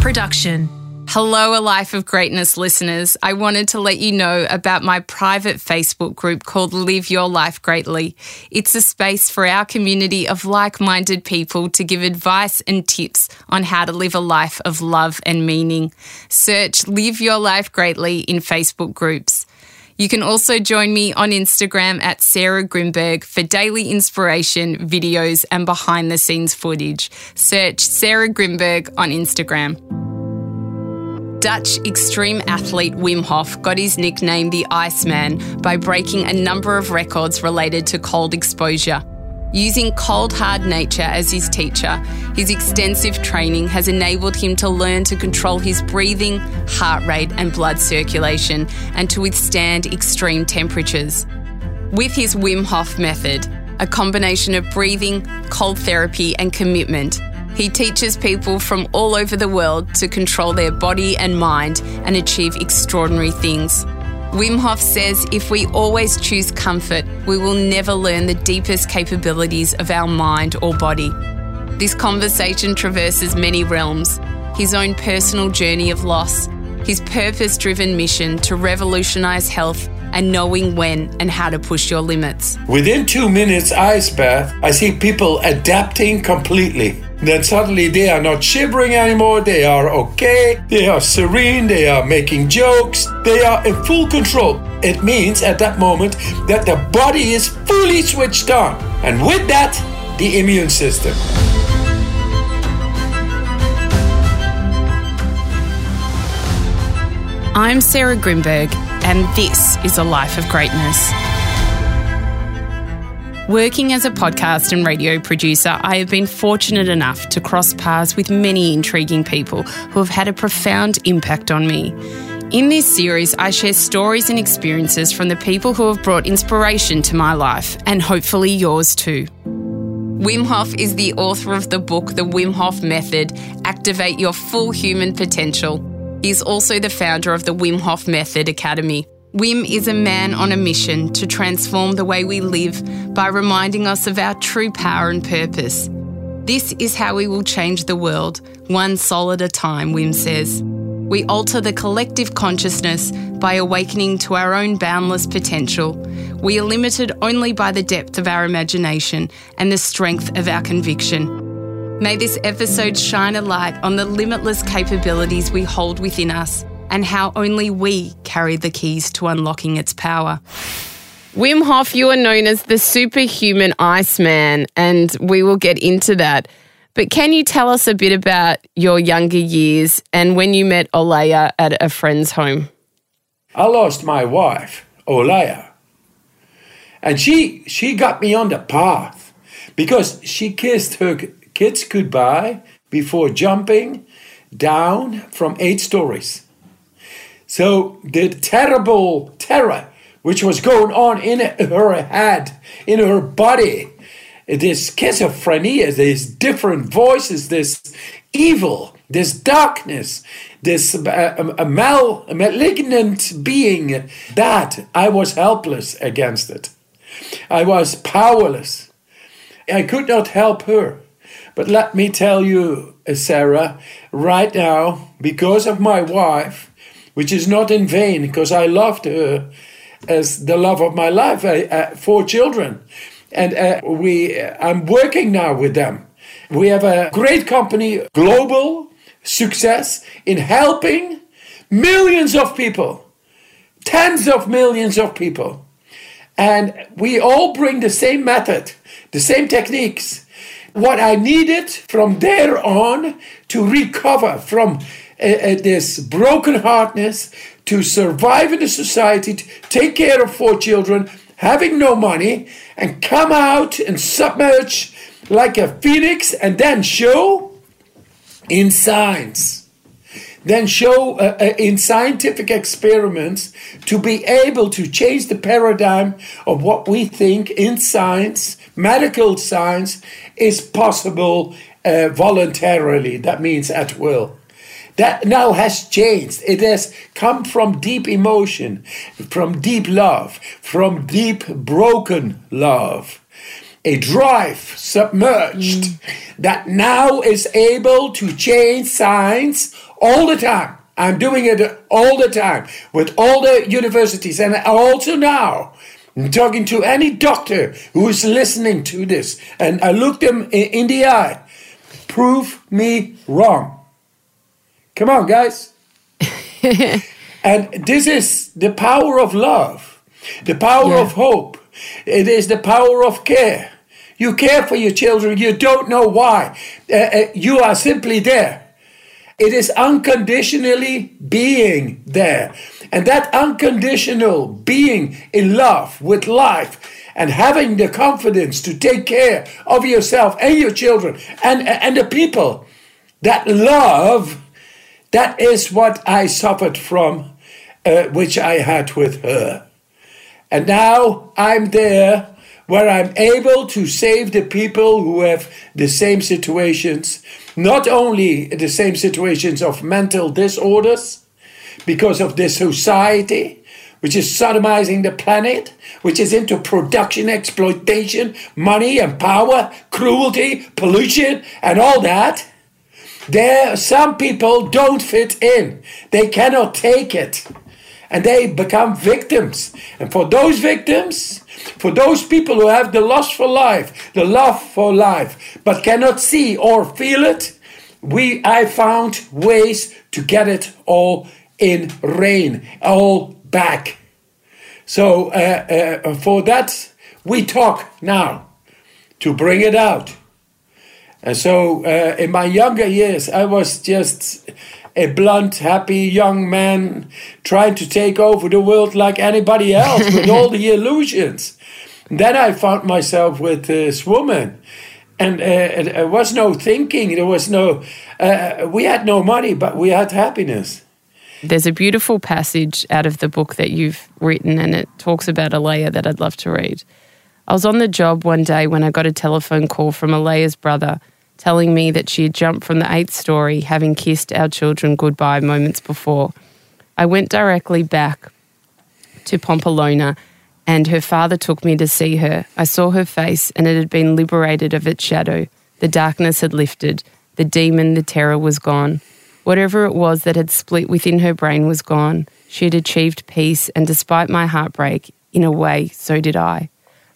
production. Hello, A Life of Greatness listeners. I wanted to let you know about my private Facebook group called Live Your Life Greatly. It's a space for our community of like minded people to give advice and tips on how to live a life of love and meaning. Search Live Your Life Greatly in Facebook groups. You can also join me on Instagram at Sarah Grynberg for daily inspiration, videos, and behind the scenes footage. Search Sarah Grynberg on Instagram. Dutch extreme athlete Wim Hof got his nickname the Iceman by breaking a number of records related to cold exposure. Using cold, hard nature as his teacher, his extensive training has enabled him to learn to control his breathing, heart rate, and blood circulation, and to withstand extreme temperatures. With his Wim Hof method, a combination of breathing, cold therapy, and commitment, he teaches people from all over the world to control their body and mind and achieve extraordinary things. Wim Hof says if we always choose comfort, we will never learn the deepest capabilities of our mind or body. This conversation traverses many realms his own personal journey of loss, his purpose driven mission to revolutionise health, and knowing when and how to push your limits. Within two minutes ice bath, I see people adapting completely. Then suddenly they are not shivering anymore, they are okay, they are serene, they are making jokes, they are in full control. It means at that moment that the body is fully switched on. And with that, the immune system. I'm Sarah Grynberg, and this is A Life of Greatness. Working as a podcast and radio producer, I have been fortunate enough to cross paths with many intriguing people who have had a profound impact on me. In this series, I share stories and experiences from the people who have brought inspiration to my life and hopefully yours too. Wim Hof is the author of the book The Wim Hof Method Activate Your Full Human Potential. He's also the founder of the Wim Hof Method Academy. Wim is a man on a mission to transform the way we live by reminding us of our true power and purpose. This is how we will change the world, one soul at a time, Wim says. We alter the collective consciousness by awakening to our own boundless potential. We are limited only by the depth of our imagination and the strength of our conviction. May this episode shine a light on the limitless capabilities we hold within us and how only we carry the keys to unlocking its power. Wim Hof, you are known as the superhuman Iceman, and we will get into that. But can you tell us a bit about your younger years and when you met Olaya at a friend's home? I lost my wife, Olaya. And she she got me on the path because she kissed her kids goodbye before jumping down from eight stories. So the terrible terror which was going on in her head, in her body, this schizophrenia, these different voices, this evil, this darkness, this uh, a mal, malignant being, that I was helpless against it. I was powerless. I could not help her. But let me tell you, Sarah, right now, because of my wife, which is not in vain because I loved her as the love of my life. I, uh, four children, and uh, we. I'm working now with them. We have a great company, global success in helping millions of people, tens of millions of people, and we all bring the same method, the same techniques. What I needed from there on to recover from this brokenheartedness to survive in the society, to take care of four children, having no money, and come out and submerge like a phoenix and then show in science. Then show uh, uh, in scientific experiments to be able to change the paradigm of what we think in science, medical science, is possible uh, voluntarily. That means at will that now has changed. It has come from deep emotion, from deep love, from deep broken love. A drive submerged mm. that now is able to change science all the time. I'm doing it all the time with all the universities and also now. I'm talking to any doctor who is listening to this, and I look them in the eye. Prove me wrong. Come on, guys. and this is the power of love, the power yeah. of hope. It is the power of care. You care for your children. You don't know why. Uh, uh, you are simply there. It is unconditionally being there. And that unconditional being in love with life and having the confidence to take care of yourself and your children and, and the people, that love, that is what I suffered from, uh, which I had with her. And now I'm there where I'm able to save the people who have the same situations, not only the same situations of mental disorders because of this society, which is sodomizing the planet, which is into production, exploitation, money and power, cruelty, pollution, and all that. There, some people don't fit in. They cannot take it. And they become victims. And for those victims, for those people who have the lust for life, the love for life, but cannot see or feel it, we I found ways to get it all in rain, all back. So uh, uh, for that, we talk now to bring it out. And so uh, in my younger years, I was just a blunt, happy young man trying to take over the world like anybody else with all the illusions. then I found myself with this woman, and uh, there was no thinking. There was no. Uh, we had no money, but we had happiness. There's a beautiful passage out of the book that you've written, and it talks about a Olaya that I'd love to read. I was on the job one day when I got a telephone call from Olaya's brother telling me that she had jumped from the eighth story, having kissed our children goodbye moments before. I went directly back to Pamplona, and her father took me to see her. I saw her face, and it had been liberated of its shadow. The darkness had lifted. The demon, the terror was gone. Whatever it was that had split within her brain was gone. She had achieved peace, and despite my heartbreak, in a way, so did I.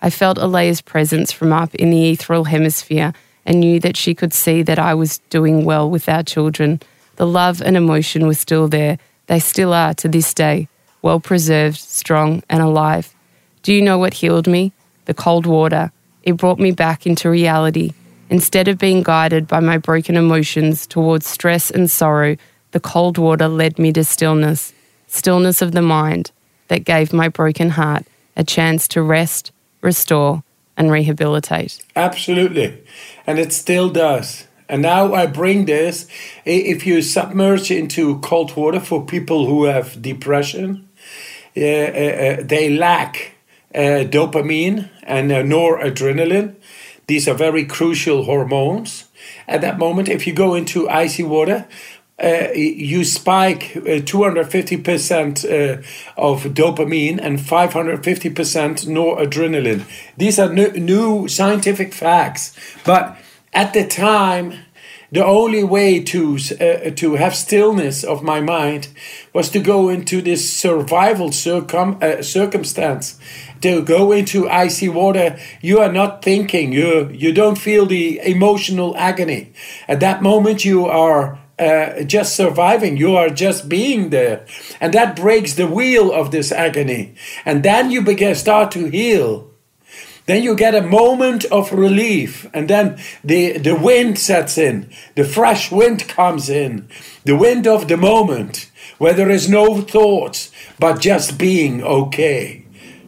I felt Olaya's presence from up in the ethereal hemisphere and knew that she could see that I was doing well with our children. The love and emotion were still there. They still are to this day, well preserved, strong, and alive. Do you know what healed me? The cold water. It brought me back into reality. Instead of being guided by my broken emotions towards stress and sorrow, the cold water led me to stillness, stillness of the mind that gave my broken heart a chance to rest, restore, and rehabilitate. Absolutely. And it still does. And now I bring this if you submerge into cold water for people who have depression, uh, uh, they lack uh, dopamine and noradrenaline. These are very crucial hormones. At that moment, if you go into icy water, uh, you spike 250% uh, uh, of dopamine and 550% noradrenaline. These are new, new scientific facts. But at the time, the only way to uh, to have stillness of my mind was to go into this survival circum uh, circumstance to go into icy water you are not thinking you you don't feel the emotional agony at that moment you are uh, just surviving. You are just being there. And that breaks the wheel of this agony. And then you begin start to heal. Then you get a moment of relief, and then the, the wind sets in. The fresh wind comes in. The wind of the moment, where there is no thoughts, but just being okay.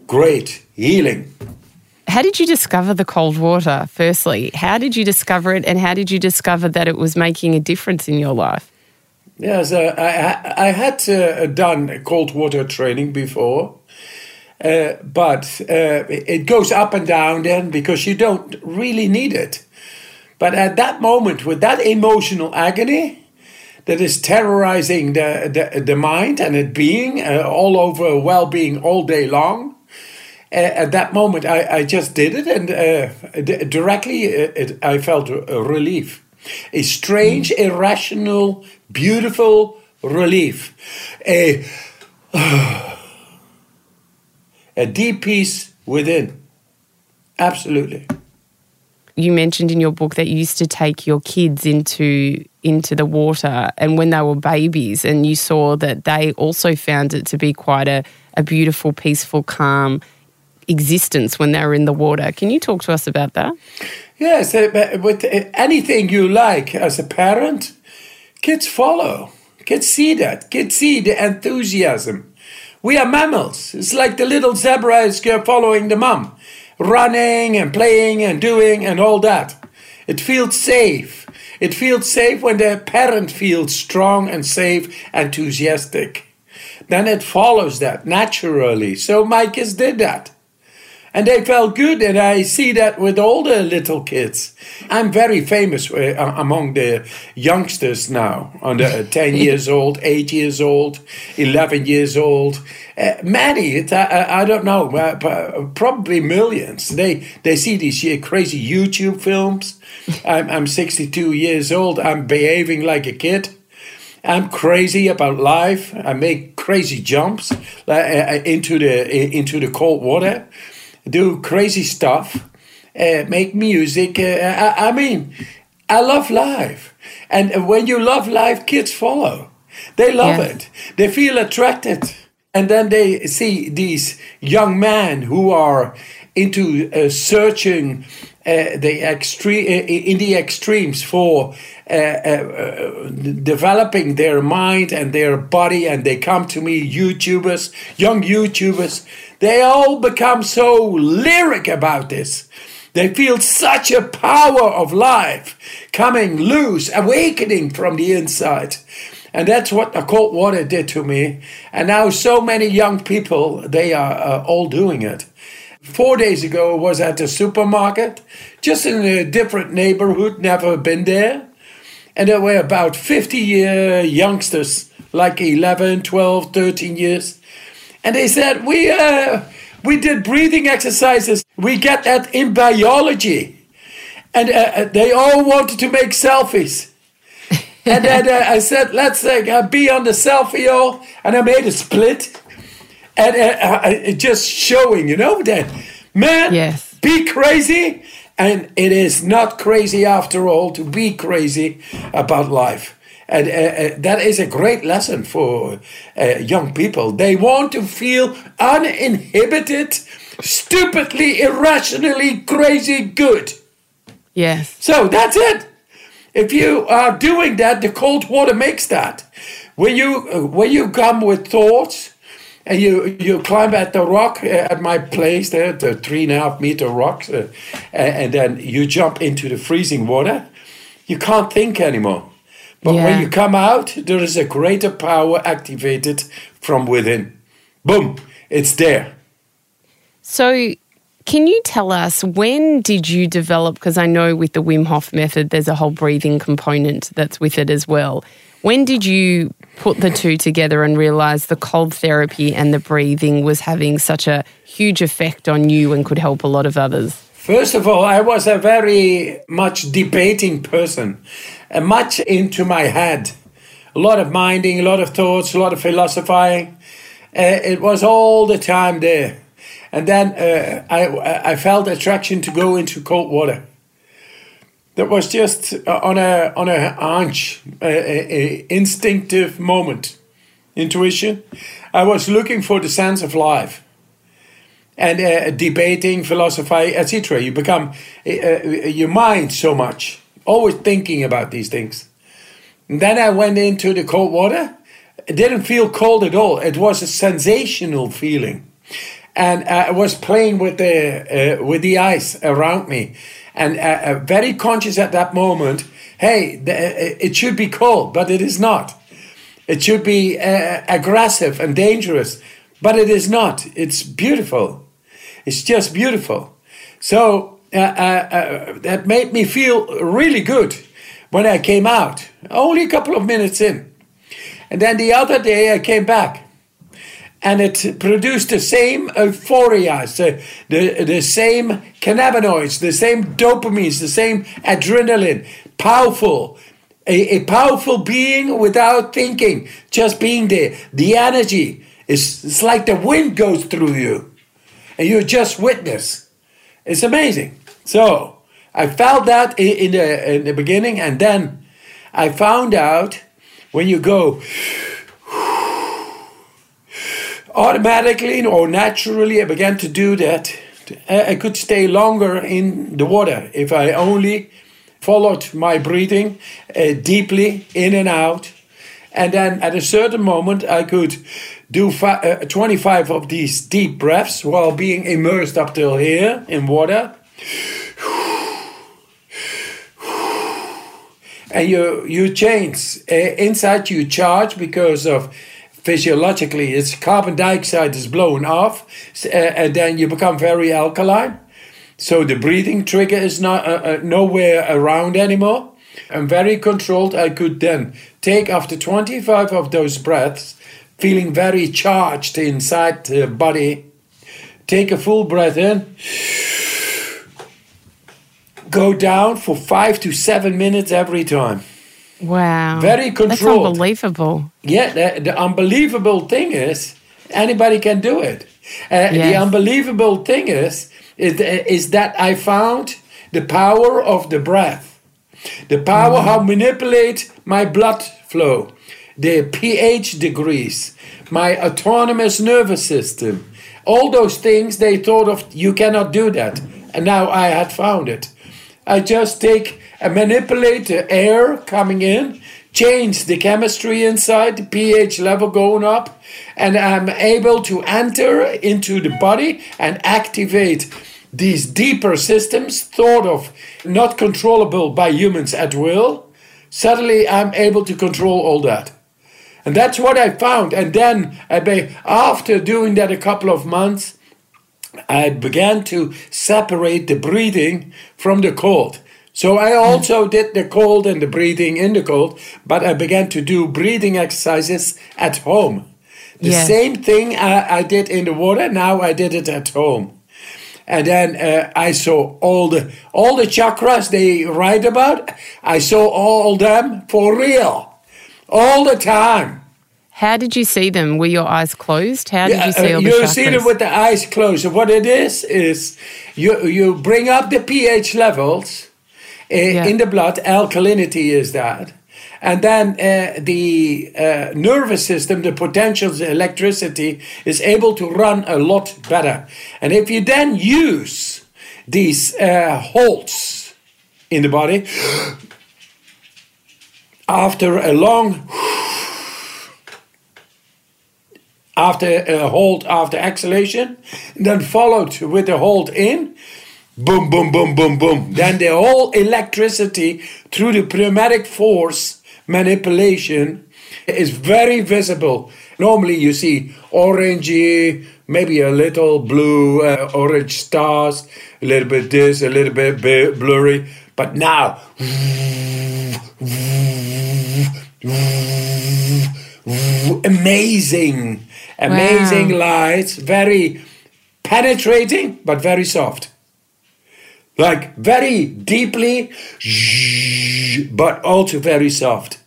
Great healing. How did you discover the cold water, firstly? How did you discover it, and how did you discover that it was making a difference in your life? Yes, uh, I, I had uh, done cold water training before, uh, but uh, it goes up and down then because you don't really need it. But at that moment, with that emotional agony that is terrorizing the, the, the mind and it being uh, all over well being all day long, at that moment, I, I just did it, and uh, directly it, I felt a relief. A strange, irrational, beautiful relief. A, a deep peace within. Absolutely. You mentioned in your book that you used to take your kids into into the water and when they were babies and you saw that they also found it to be quite a, a beautiful, peaceful, calm existence when they were in the water. Can you talk to us about that? Yes, uh, with anything you like as a parent, kids follow. Kids see that. Kids see the enthusiasm. We are mammals. It's like the little zebra is following the mom, running and playing and doing and all that. It feels safe. It feels safe when the parent feels strong and safe, enthusiastic. Then it follows that naturally. So my kids did that and they felt good. And I see that with all the little kids. I'm very famous uh, among the youngsters now, under uh, 10 years old, 8 years old, 11 years old. Uh, many, it, I, I, don't know, uh, probably millions. They they see these crazy YouTube films. I'm, I'm 62 years old. I'm behaving like a kid. I'm crazy about life. I make crazy jumps uh, uh into the into the cold water do crazy stuff, uh, make music. Uh, I, I, mean, I love life. And when you love life, kids follow. They love yes. it. They feel attracted. And then they see these young men who are into uh, searching the extreme uh, in the extremes for uh, uh, developing their mind and their body, and they come to me, YouTubers, young YouTubers, they all become so lyric about this. They feel such a power of life coming loose, awakening from the inside. And that's what the cold water did to me. And now so many young people, they are uh, all doing it. Four days ago, was at the supermarket, just in a different neighborhood, never been there. And there were about 50 year youngsters, like 11, 12, 13 years. And they said, we, uh, we did breathing exercises. We get that in biology. And uh, uh they all wanted to make selfies. and then uh, I said, let's uh, be on the selfie all. And I made a split. And uh, just showing, you know, that, man, yes. be crazy. And it is not crazy after all to be crazy about life. And uh, uh, that is a great lesson for uh, young people. They want to feel uninhibited, stupidly, irrationally crazy good. Yes. So that's it. If you are doing that, the cold water makes that. When you uh, when you come with thoughts, and you you climb at the rock uh, at my place there, the three and a half meter rocks, uh, and then you jump into the freezing water, you can't think anymore but yeah. when you come out, there is a greater power activated from within. Boom, it's there. So, can you tell us when did you develop? Because I know with the Wim Hof method, there's a whole breathing component that's with it as well. When did you put the two together and realize the cold therapy and the breathing was having such a huge effect on you and could help a lot of others? First of all, I was a very much debating person, and much into my head. A lot of minding, a lot of thoughts, a lot of philosophizing. Uh, it was all the time there. And then uh, I, I felt attraction to go into cold water. That was just uh, on a on a hunch, a, a instinctive moment, intuition. I was looking for the sense of life and uh, debating, philosophy, etc. You become uh, uh, your mind so much, always thinking about these things. And then I went into the cold water. It didn't feel cold at all. It was a sensational feeling, and uh, I was playing with the uh, with the ice around me, and uh, very conscious at that moment. Hey, the, it should be cold, but it is not. It should be aggressive and dangerous, but it is not. It's beautiful it's just beautiful. So uh, uh, uh, that made me feel really good when I came out, only a couple of minutes in. And then the other day I came back and it produced the same euphoria, the, the, the same cannabinoids, the same dopamines, the same adrenaline, powerful, a, a powerful being without thinking, just being there. The energy is it's like the wind goes through you, and you just witness. It's amazing. So I felt that in, in the in the beginning, and then I found out when you go automatically or naturally, I began to do that. I could stay longer in the water if I only followed my breathing uh, deeply in and out. And then at a certain moment, I could do uh, 25 of these deep breaths while being immersed up till here in water. And you, you change. Uh, inside, you charge because of physiologically, it's carbon dioxide is blown off, uh, and then you become very alkaline. So the breathing trigger is not uh, uh, nowhere around anymore. I'm very controlled. I could then take after 25 of those breaths, feeling very charged inside the body. Take a full breath in. Go down for five to seven minutes every time. Wow. Very controlled. That's unbelievable. Yeah, the, the unbelievable thing is anybody can do it. Uh, yes. The unbelievable thing is is, is that I found the power of the breath, the power mm-hmm. how manipulate my blood flow, the pH degrees, my autonomous nervous system, all those things they thought of you cannot do that, and now I had found it. I just take manipulate the air coming in, change the chemistry inside, the pH level going up, and I'm able to enter into the body and activate these deeper systems thought of not controllable by humans at will. Suddenly, I'm able to control all that. And that's what I found. And then, after doing that a couple of months, I began to separate the breathing from the cold. So I also did the cold and the breathing in the cold, but I began to do breathing exercises at home. The yes. same thing I, I, did in the water, now I did it at home. And then uh, I saw all the all the chakras they write about. I saw all them for real, all the time. How did you see them? Were your eyes closed? How did you see all the you chakras? see them with the eyes closed. What it is is you you bring up the pH levels yeah. in the blood. Alkalinity is that. And then uh, the uh, nervous system, the potentials, the electricity is able to run a lot better. And if you then use these uh, holds in the body, after a long, after a hold, after exhalation, then followed with a hold in, boom, boom, boom, boom, boom. Then the whole electricity through the pneumatic force manipulation is very visible. Normally you see orangey, maybe a little blue, uh, orange stars, a little bit this, a little bit blurry. But now, amazing, amazing wow. lights, very penetrating, but very soft like very deeply, but also very soft.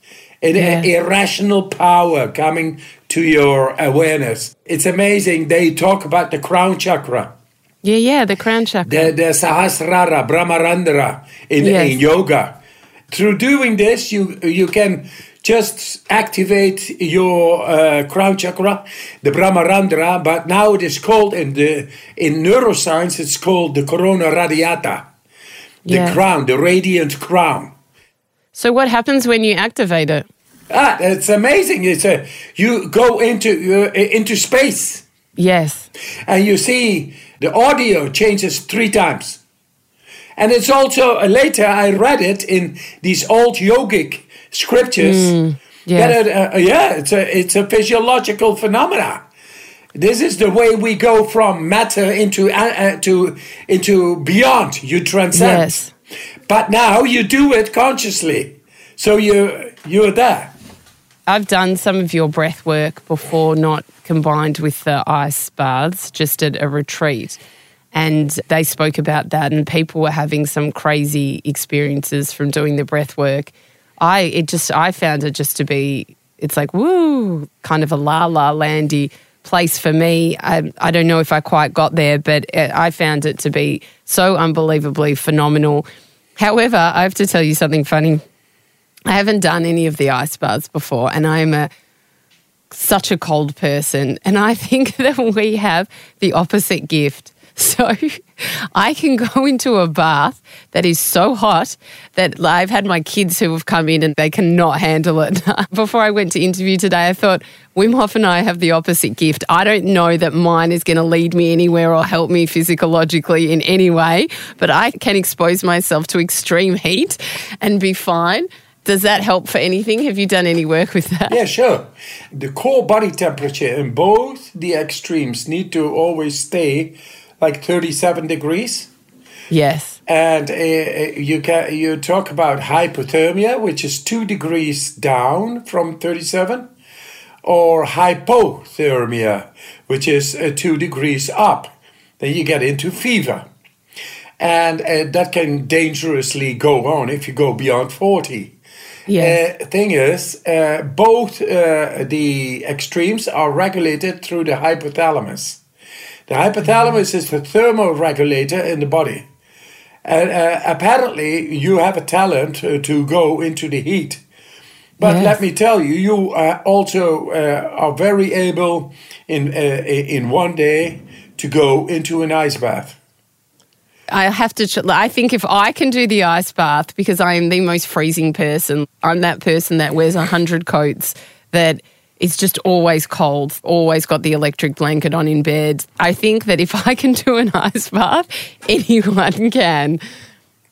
An yeah. irrational power coming to your awareness. It's amazing. They talk about the crown chakra. Yeah, yeah, the crown chakra. The, the Sahasrara, Brahmarandhra in, yes. in yoga. Through doing this, you you can just activate your uh, crown chakra, the Brahmarandhra, but now it is called in the in neuroscience it's called the corona radiata, the yeah. crown, the radiant crown. So what happens when you activate it? Ah, it's amazing. It's a you go into uh, into space. Yes. And you see the audio changes three times. And it's also uh, later I read it in these old yogic scriptures. Mm, yes. That, uh, yeah, it's a it's a physiological phenomena. This is the way we go from matter into uh, uh, to into beyond. You transcend. Yes. But now you do it consciously, so you you're there. I've done some of your breath work before, not combined with the ice baths, just at a retreat. and they spoke about that, and people were having some crazy experiences from doing the breath work. I it just I found it just to be it's like woo kind of a la la landy place for me. I, I don't know if I quite got there, but I found it to be so unbelievably phenomenal. However, I have to tell you something funny. I haven't done any of the ice baths before, and I'm a such a cold person, and I think that we have the opposite gift. So I can go into a bath that is so hot that I've had my kids who have come in and they cannot handle it. Before I went to interview today, I thought Wim Hof and I have the opposite gift. I don't know that mine is going to lead me anywhere or help me physiologically in any way, but I can expose myself to extreme heat and be fine. Does that help for anything? Have you done any work with that? Yeah, sure. The core body temperature in both the extremes need to always stay like 37 degrees. Yes. And uh, you can you talk about hypothermia, which is two degrees down from 37, or hyperthermia, which is uh, two degrees up. Then you get into fever. And uh, that can dangerously go on if you go beyond 40. Yes. Uh, thing is, uh, both uh, the extremes are regulated through the hypothalamus. The hypothalamus is the thermoregulator in the body. And uh, apparently, you have a talent uh, to go into the heat. But yes. let me tell you, you uh, also uh, are very able in uh, in one day to go into an ice bath. I have to. I think if I can do the ice bath because I am the most freezing person, I'm that person that wears a hundred coats. That is just always cold, always got the electric blanket on in bed. I think that if I can do an ice bath, anyone can.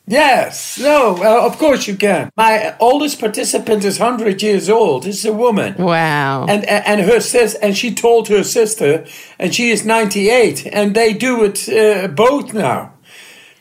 Yes, no, uh, of course you can. My oldest participant is 100 years old. It's a woman. Wow. And and her sis and she told her sister and she is 98 and they do it uh, both now.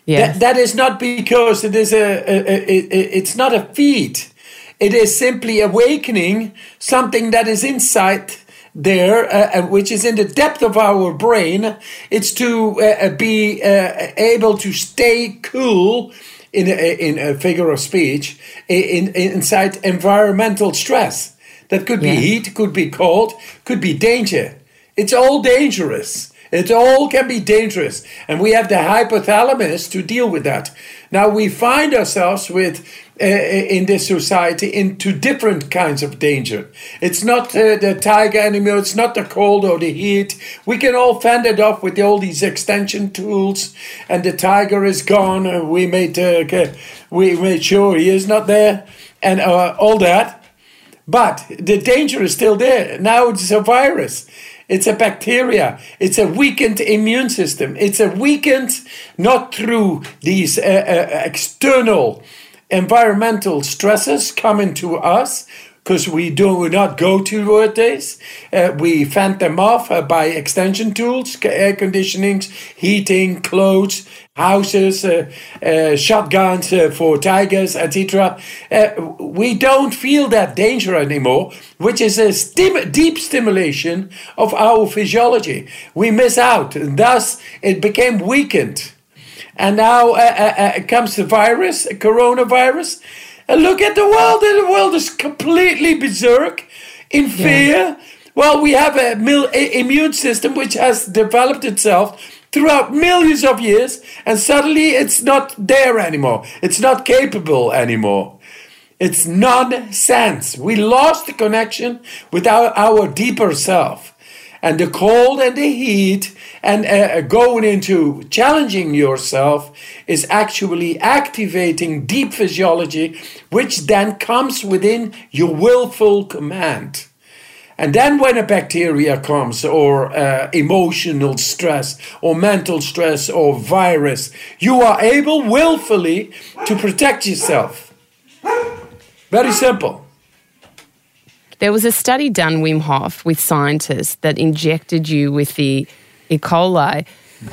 Yes. That, that is not because it is a, a, a, a it's not a feat. It is simply awakening something that is inside there, uh, uh, which is in the depth of our brain. It's to uh, uh be uh, able to stay cool in a, in a figure of speech in, in inside environmental stress. That could be yeah. heat, could be cold, could be danger. It's all dangerous. It all can be dangerous. And we have the hypothalamus to deal with that. Now we find ourselves with uh, in this society into different kinds of danger. It's not uh, the tiger anymore, it's not the cold or the heat. We can all fend it off with all these extension tools, and the tiger is gone. We made, uh, we made sure he is not there, and uh, all that. But the danger is still there. Now it's a virus. It's a bacteria. It's a weakened immune system. It's a weakened, not through these uh, uh, external environmental stresses coming to us because we do not go toward this. Uh, we fend them off uh, by extension tools, air conditionings, heating, clothes, houses, uh, uh shotguns uh, for tigers, etc. Uh, we don't feel that danger anymore, which is a stim- deep stimulation of our physiology. We miss out, thus it became weakened. And now comes the virus, coronavirus. And look at the world. The world is completely berserk in fear. Yeah. Well, we have a mil- immune system which has developed itself throughout millions of years, and suddenly it's not there anymore. It's not capable anymore. It's nonsense. We lost the connection with our, our deeper self and the cold and the heat and uh, going into challenging yourself is actually activating deep physiology, which then comes within your willful command. And then, when a bacteria comes, or uh, emotional stress, or mental stress, or virus, you are able willfully to protect yourself. Very simple. There was a study done, Wim Hof, with scientists that injected you with the E. coli.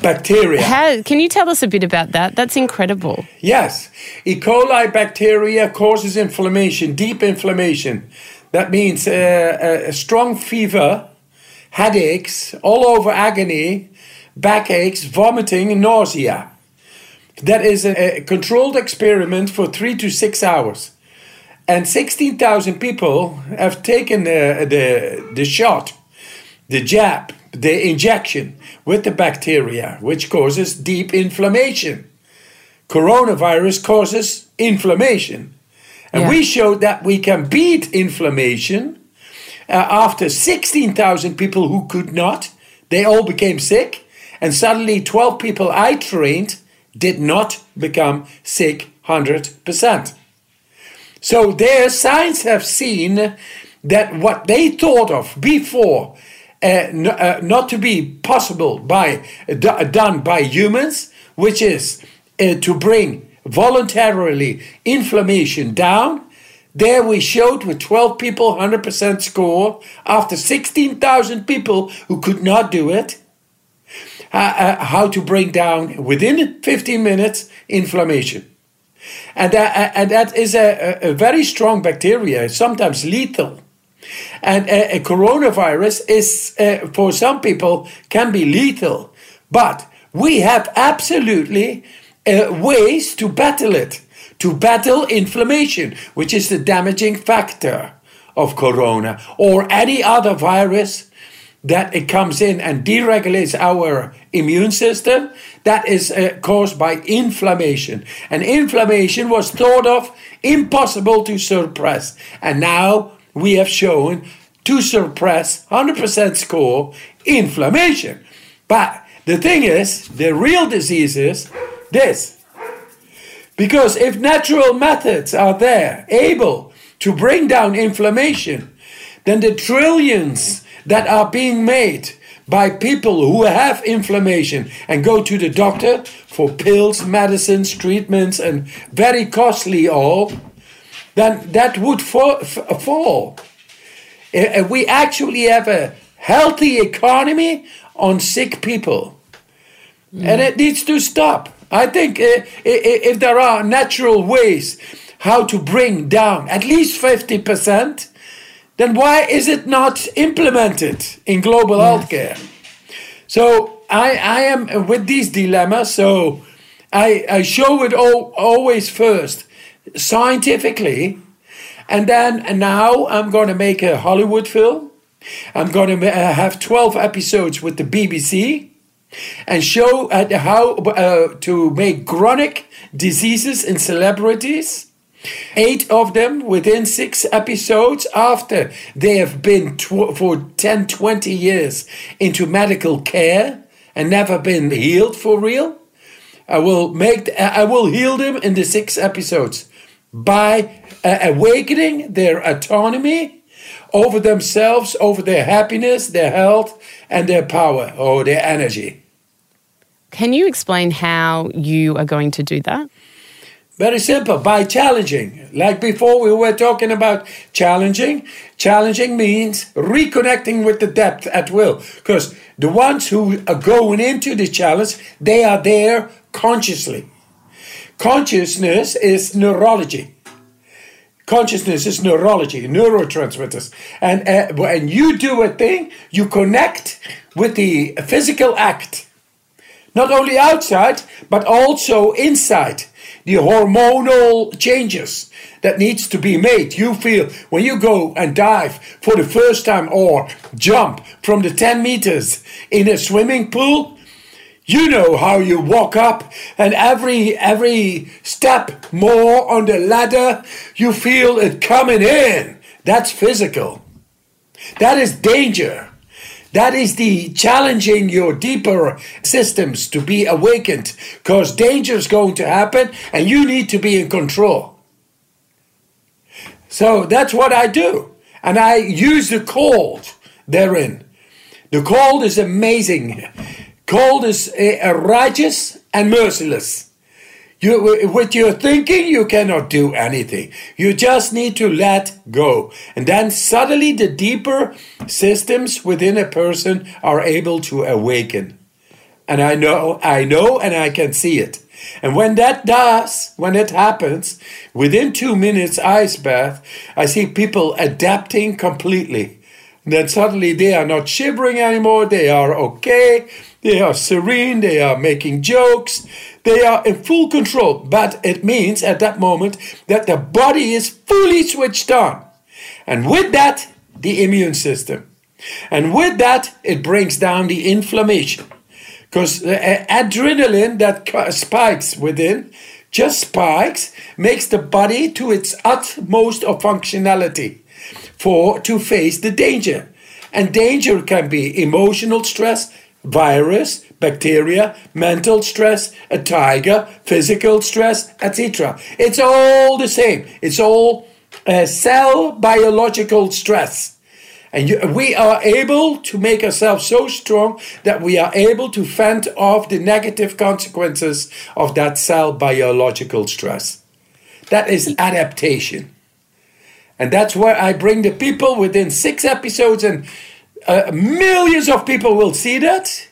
Bacteria. How, can you tell us a bit about that? That's incredible. Yes. E. coli bacteria causes inflammation, deep inflammation. That means uh, a strong fever, headaches, all over agony, backaches, vomiting, nausea. That is a, a controlled experiment for three to six hours. And 16,000 people have taken the, the, the shot, the jab, the injection with the bacteria, which causes deep inflammation. Coronavirus causes inflammation. And Yeah. we showed that we can beat inflammation uh, after 16,000 people who could not. They all became sick. And suddenly, 12 people I trained did not become sick 100%. So their science have seen that what they thought of before uh, uh, not to be possible by done by humans, which is uh, to bring voluntarily inflammation down. There we showed with 12 people 100% score after 16,000 people who could not do it uh, uh, how to bring down within 15 minutes inflammation. And that, and that is a, a, very strong bacteria, sometimes lethal. And a, a coronavirus is, uh, for some people, can be lethal. But we have absolutely uh, ways to battle it, to battle inflammation, which is the damaging factor of corona or any other virus that it comes in and deregulates our immune system that is uh, caused by inflammation. And inflammation was thought of impossible to suppress. And now we have shown to suppress 100% score inflammation. But the thing is the real disease is this. Because if natural methods are there able to bring down inflammation then the trillions that are being made by people who have inflammation and go to the doctor for pills, medicines, treatments, and very costly all, then that would fall. We actually have a healthy economy on sick people. And it needs to stop. I think uh, if there are natural ways how to bring down at least 50%, then why is it not implemented in global healthcare? So I, I am with these dilemmas. So I, I show it all, always first scientifically, and then now I'm going to make a Hollywood film. I'm going to have 12 episodes with the BBC and show uh, how uh, to make chronic diseases in celebrities. Eight of them within six episodes after they have been tw- for 10, 20 years into medical care and never been healed for real. I will make, I will heal them in the six episodes by uh, awakening their autonomy over themselves, over their happiness, their health, and their power or their energy. Can you explain how you are going to do that? Very simple, by challenging. Like before, we were talking about challenging. Challenging means reconnecting with the depth at will. Because the ones who are going into the challenge, they are there consciously. Consciousness is neurology. Consciousness is neurology, neurotransmitters. And uh, when you do a thing, you connect with the physical act. Not only outside, but also inside the hormonal changes that needs to be made. You feel when you go and dive for the first time or jump from the 10 meters in a swimming pool, you know how you walk up and every every step more on the ladder, you feel it coming in. That's physical. That is danger. That is the challenging your deeper systems to be awakened because danger is going to happen and you need to be in control. So that's what I do. And I use the cold therein. The cold is amazing. Cold is uh, righteous and merciless. You, with your thinking, you cannot do anything. You just need to let go. And then suddenly the deeper systems within a person are able to awaken. And I know, I know, and I can see it. And when that does, when it happens, within two minutes ice bath, I see people adapting completely. And then suddenly they are not shivering anymore, they are okay, They are serene, they are making jokes, they are in full control. But it means at that moment that the body is fully switched on. And with that, the immune system. And with that, it brings down the inflammation. Because adrenaline that spikes within just spikes, makes the body to its utmost of functionality for to face the danger. And danger can be emotional stress, virus, bacteria, mental stress, a tiger, physical stress, etc. It's all the same. It's all uh, cell biological stress. And you, we are able to make ourselves so strong that we are able to fend off the negative consequences of that cell biological stress. That is adaptation. And that's where I bring the people within six episodes, and uh, millions of people will see that.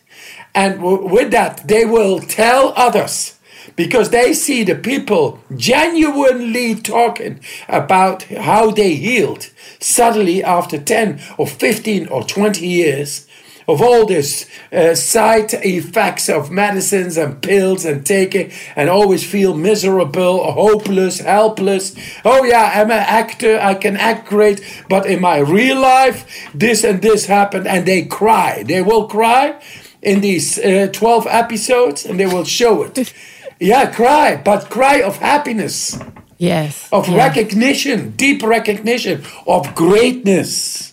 And w- with that, they will tell others because they see the people genuinely talking about how they healed suddenly after 10 or 15 or 20 years of all this uh, side effects of medicines and pills and taking and always feel miserable, hopeless, helpless. Oh yeah, I'm an actor, I can act great, but in my real life, this and this happened, and they cry. They will cry in these uh, 12 episodes and they will show it. yeah, cry, but cry of happiness. Yes. Of yeah. recognition, deep recognition of greatness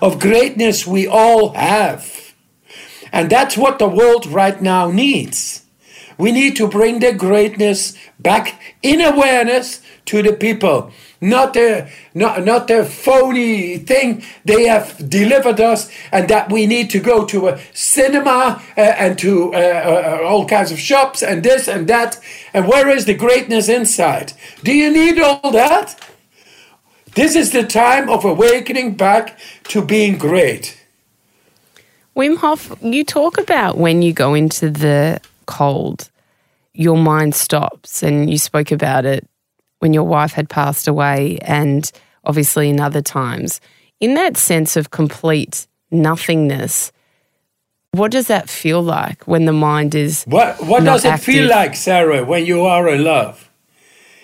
of greatness we all have. And that's what the world right now needs. We need to bring the greatness back in awareness to the people. Not the, not, not the phony thing they have delivered us, and that we need to go to a cinema uh, and to uh, uh, all kinds of shops and this and that. And where is the greatness inside? Do you need all that? This is the time of awakening back to being great. Wim Hof, you talk about when you go into the cold, your mind stops, and you spoke about it when your wife had passed away, and obviously in other times. In that sense of complete nothingness, what does that feel like when the mind is what what does it active? feel like sarah when you are in love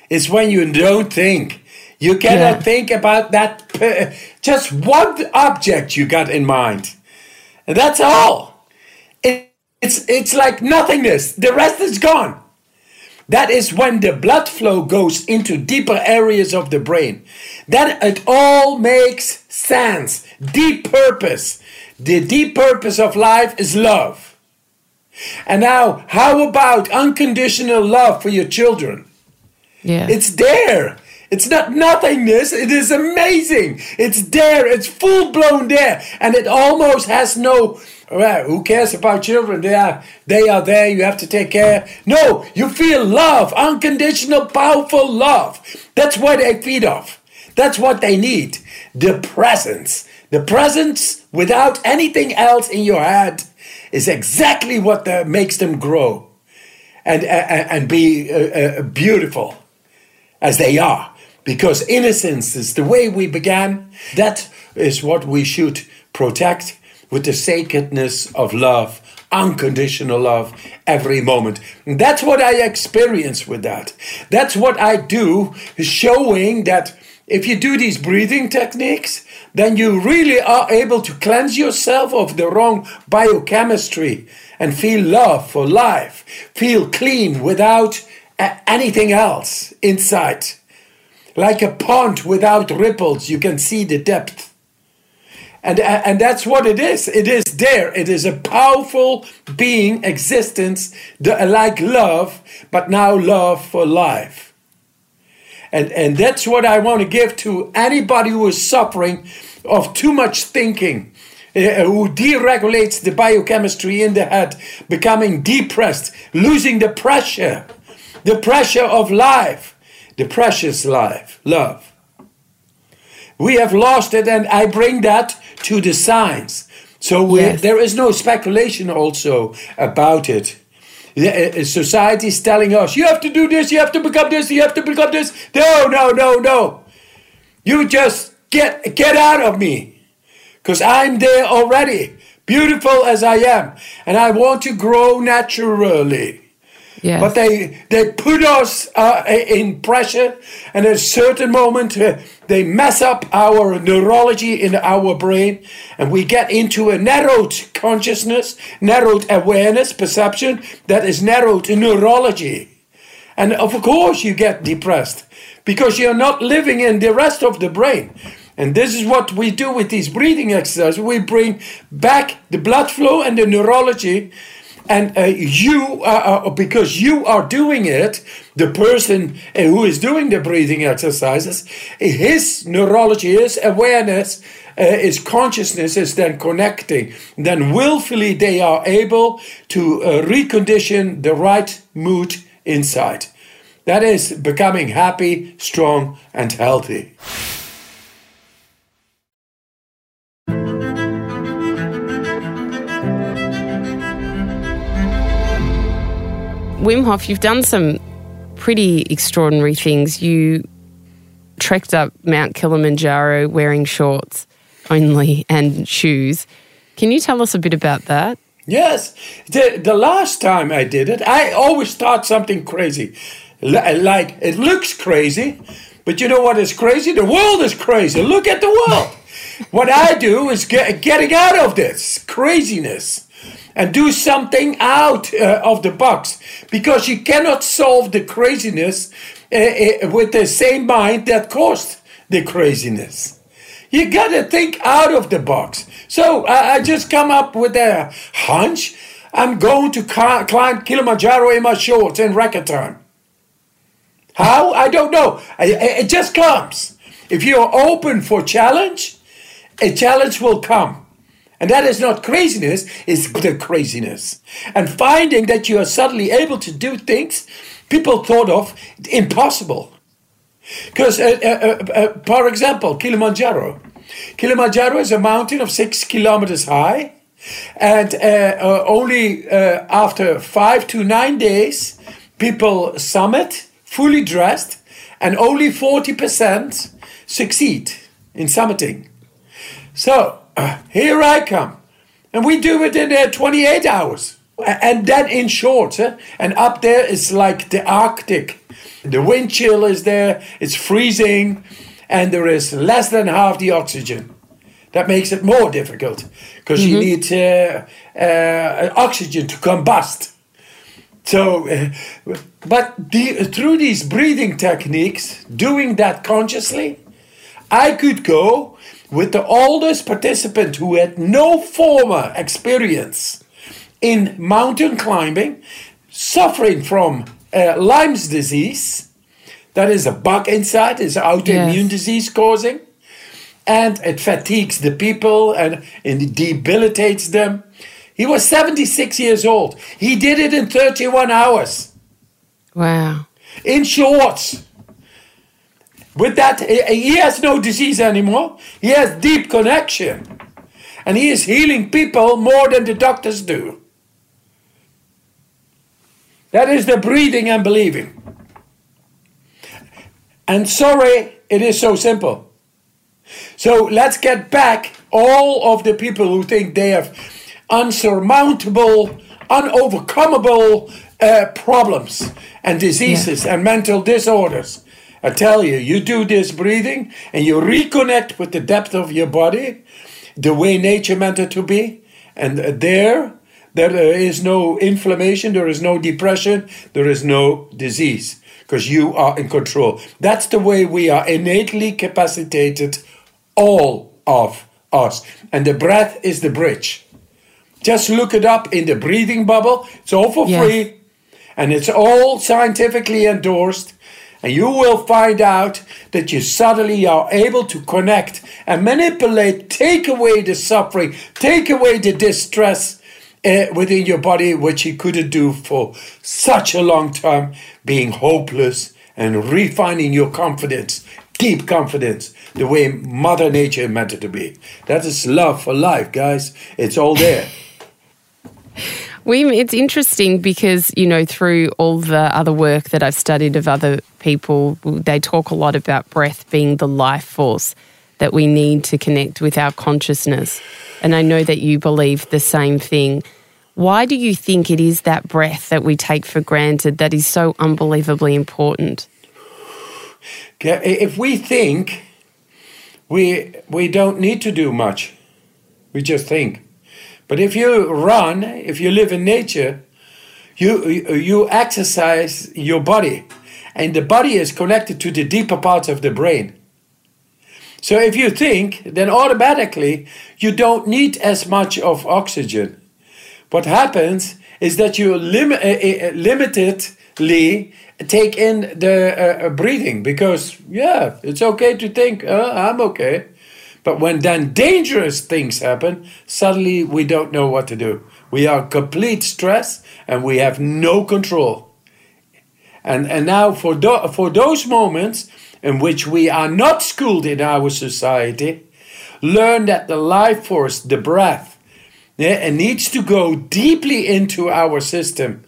it's when you don't think you cannot yeah. think about that, just one object you got in mind. And that's all. It, it's, it's like nothingness. The rest is gone. That is when the blood flow goes into deeper areas of the brain. Then it all makes sense. Deep purpose. The deep purpose of life is love. And now, how about unconditional love for your children? Yeah. It's there. It's not nothingness. It is amazing. It's there. It's full blown there. And it almost has no, well, who cares about children? They are, they are there. You have to take care. No, you feel love, unconditional, powerful love. That's what they feed off. That's what they need. The presence. The presence without anything else in your head is exactly what the, makes them grow and, and, and be uh, uh, beautiful as they are because innocence is the way we began. That is what we should protect with the sacredness of love, unconditional love, every moment. And that's what I experience with that. That's what I do, showing that if you do these breathing techniques, then you really are able to cleanse yourself of the wrong biochemistry and feel love for life, feel clean without anything else inside. Like a pond without ripples, you can see the depth. And, and that's what it is. It is there. It is a powerful being, existence, like love, but now love for life. And, and that's what I want to give to anybody who is suffering of too much thinking, uh, who deregulates the biochemistry in the head, becoming depressed, losing the pressure, the pressure of life the precious life, love. We have lost it, and I bring that to the science. So yes. there is no speculation also about it. Uh, society is telling us, you have to do this, you have to become this, you have to become this. No, no, no, no. You just get get out of me. Because I'm there already. beautiful as I am, and I want to grow naturally. Yes. But they they put us uh, in pressure, and at a certain moment uh, they mess up our neurology in our brain, and we get into a narrowed consciousness, narrowed awareness, perception that is narrowed neurology, and of course you get depressed because you're not living in the rest of the brain. And this is what we do with these breathing exercises. We bring back the blood flow and the neurology and uh, you uh, because you are doing it the person uh, who is doing the breathing exercises his neurology his awareness uh, his consciousness is then connecting. Then willfully they are able to uh, recondition the right mood inside. That is becoming happy strong and healthy Wim Hof, you've done some pretty extraordinary things. You trekked up Mount Kilimanjaro wearing shorts only and shoes. Can you tell us a bit about that? Yes. The, the last time I did it, I always thought something crazy. Like, it looks crazy, but you know what is crazy? The world is crazy. Look at the world. what I do is get, getting out of this craziness and do something out uh, of the box because you cannot solve the craziness uh, uh, with the same mind that caused the craziness. You got to think out of the box. So I just come up with a hunch. I'm going to climb Kilimanjaro in my shorts in reggaeton. How? I don't know. It just comes. If you're open for challenge, a challenge will come. And that is not craziness, it's the craziness. And finding that you are suddenly able to do things people thought of impossible. Because, uh, uh, uh, uh, for example, Kilimanjaro. Kilimanjaro is a mountain of six kilometers high, and uh, uh, only after five to nine days, people summit fully dressed, and only 40% succeed in summiting. So, uh, here I come. And we do it in uh, 28 hours. And then in short, uh, and up there is like the Arctic. The wind chill is there, it's freezing, and there is less than half the oxygen. That makes it more difficult because mm-hmm. you need uh, uh, oxygen to combust. So, uh, but the, through these breathing techniques, doing that consciously, I could go with the oldest participant who had no former experience in mountain climbing, suffering from uh, Lyme's disease, that is a bug inside, is autoimmune yes. disease causing, and it fatigues the people and, and it debilitates them. He was 76 years old. He did it in 31 hours. Wow. In shorts. With that, he has no disease anymore. He has deep connection. And he is healing people more than the doctors do. That is the breathing and believing. And sorry, it is so simple. So let's get back all of the people who think they have unsurmountable, unovercomable uh, problems and diseases yeah. and mental disorders. I tell you, you do this breathing and you reconnect with the depth of your body, the way nature meant it to be, and there, there is no inflammation, there is no depression, there is no disease, because you are in control. That's the way we are innately capacitated, all of us. And the breath is the bridge. Just look it up in the breathing bubble. It's all for yes. free and it's all scientifically endorsed and you will find out that you suddenly are able to connect and manipulate, take away the suffering, take away the distress uh, within your body, which you couldn't do for such a long time, being hopeless and refining your confidence, deep confidence, the way Mother Nature meant it to be. That is love for life, guys. It's all there. It's interesting because, you know, through all the other work that I've studied of other people, they talk a lot about breath being the life force that we need to connect with our consciousness. And I know that you believe the same thing. Why do you think it is that breath that we take for granted that is so unbelievably important? If we think, we, we don't need to do much. We just think. But if you run, if you live in nature, you, you exercise your body. And the body is connected to the deeper parts of the brain. So if you think, then automatically you don't need as much of oxygen. What happens is that you lim- uh, limitedly take in the uh, uh, breathing because, yeah, it's okay to think, uh, I'm okay. But when then dangerous things happen, suddenly we don't know what to do. We are complete stress and we have no control. And, and now for, do, for those moments in which we are not schooled in our society, learn that the life force, the breath, yeah, it needs to go deeply into our system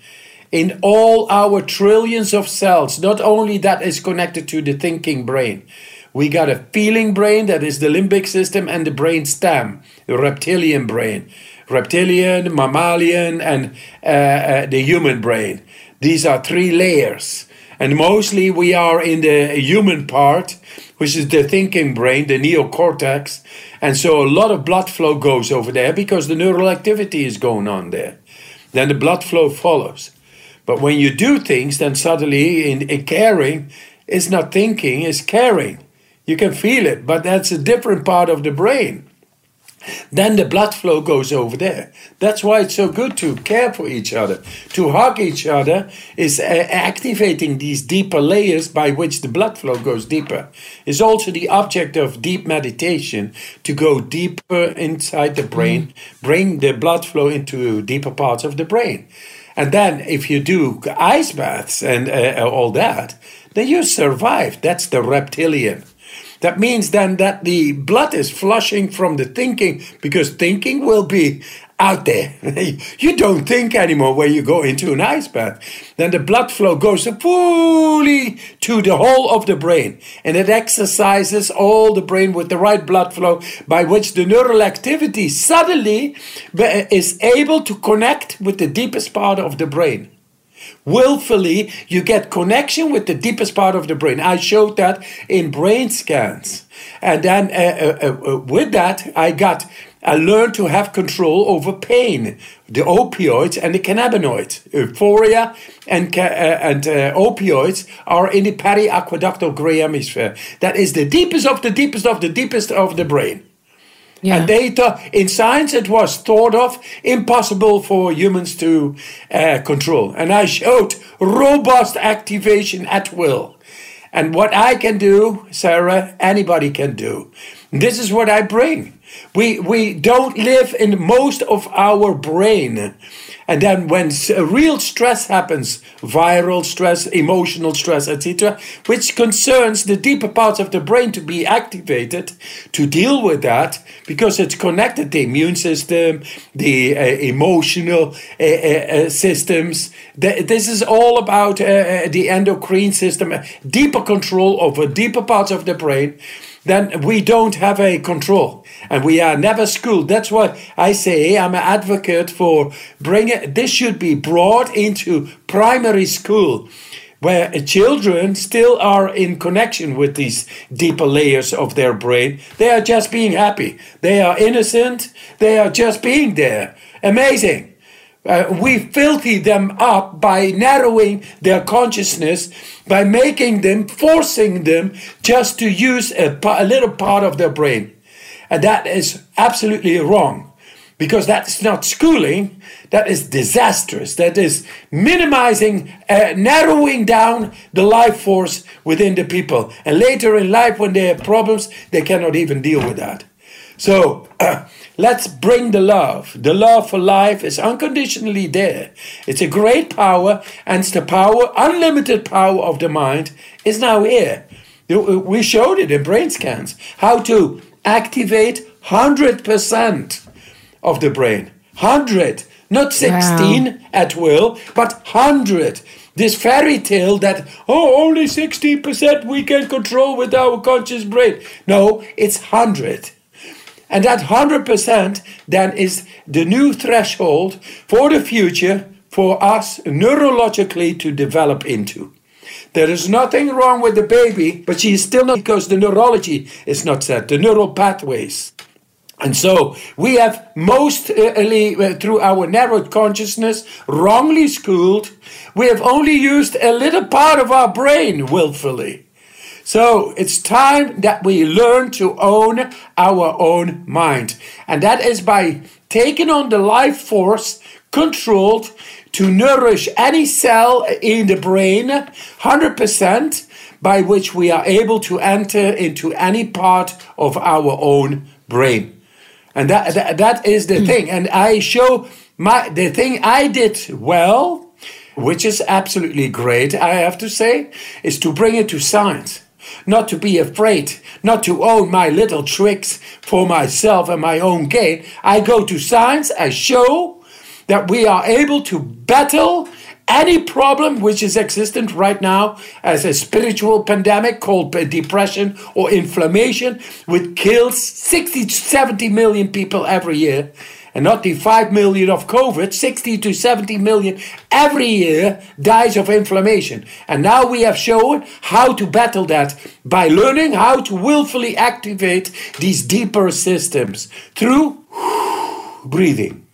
in all our trillions of cells. Not only that is connected to the thinking brain. We got a feeling brain that is the limbic system and the brain stem, the reptilian brain. Reptilian, mammalian, and uh, uh, the human brain. These are three layers. And mostly we are in the human part, which is the thinking brain, the neocortex. And so a lot of blood flow goes over there because the neural activity is going on there. Then the blood flow follows. But when you do things, then suddenly in, in caring, it's not thinking, it's caring. You can feel it, but that's a different part of the brain then the blood flow goes over there. That's why it's so good to care for each other. To hug each other is uh, activating these deeper layers by which the blood flow goes deeper. Is also the object of deep meditation to go deeper inside the brain, mm. bring the blood flow into deeper parts of the brain. And then if you do ice baths and uh, all that, then you survive. That's the reptilian. That means then that the blood is flushing from the thinking because thinking will be out there. you don't think anymore when you go into an ice bath. Then the blood flow goes fully to the whole of the brain and it exercises all the brain with the right blood flow by which the neural activity suddenly is able to connect with the deepest part of the brain willfully, you get connection with the deepest part of the brain. I showed that in brain scans. And then uh, uh, uh, with that, I got, I learned to have control over pain, the opioids and the cannabinoids. Euphoria and, uh, and uh, opioids are in the periaqueductal gray hemisphere. That is the deepest of the deepest of the deepest of the brain. Yeah. And data in science, it was thought of impossible for humans to uh, control. And I showed robust activation at will. And what I can do, Sarah, anybody can do. This is what I bring. We, we don't live in most of our brain. And then when real stress happens, viral stress, emotional stress, etc., which concerns the deeper parts of the brain to be activated to deal with that, because it's connected the immune system, the uh, emotional uh, uh, systems. The, this is all about uh, uh, the endocrine system, deeper control over deeper parts of the brain then we don't have a control and we are never schooled. That's why I say I'm an advocate for bring it, this should be brought into primary school where children still are in connection with these deeper layers of their brain. They are just being happy. They are innocent. They are just being there. Amazing. Uh, we filthy them up by narrowing their consciousness, by making them, forcing them just to use a, a little part of their brain. And that is absolutely wrong because that's not schooling, that is disastrous. That is minimizing, uh, narrowing down the life force within the people. And later in life, when they have problems, they cannot even deal with that. So uh, let's bring the love. The love for life is unconditionally there. It's a great power, and it's the power, unlimited power of the mind, is now here. Uh, we showed it in brain scans how to activate 100% of the brain. 100, not 16 wow. at will, but 100 this fairy tale that, oh, only 60% we can control with our conscious brain. No, it's 100. And that 100% then is the new threshold for the future for us neurologically to develop into. There is nothing wrong with the baby, but she is still not because the neurology is not set, the neural pathways. And so we have mostly, uh, through our narrowed consciousness, wrongly schooled, we have only used a little part of our brain willfully. So it's time that we learn to own our own mind. And that is by taking on the life force controlled to nourish any cell in the brain 100% by which we are able to enter into any part of our own brain. And that, that, that is the thing. And I show my the thing I did well, which is absolutely great, I have to say, is to bring it to science. Not to be afraid, not to own my little tricks for myself and my own gain. I go to science, I show that we are able to battle any problem which is existent right now as a spiritual pandemic called depression or inflammation, which kills 60 70 million people every year. And not the 5 million of COVID, 60 to 70 million every year dies of inflammation. And now we have shown how to battle that by learning how to willfully activate these deeper systems through breathing.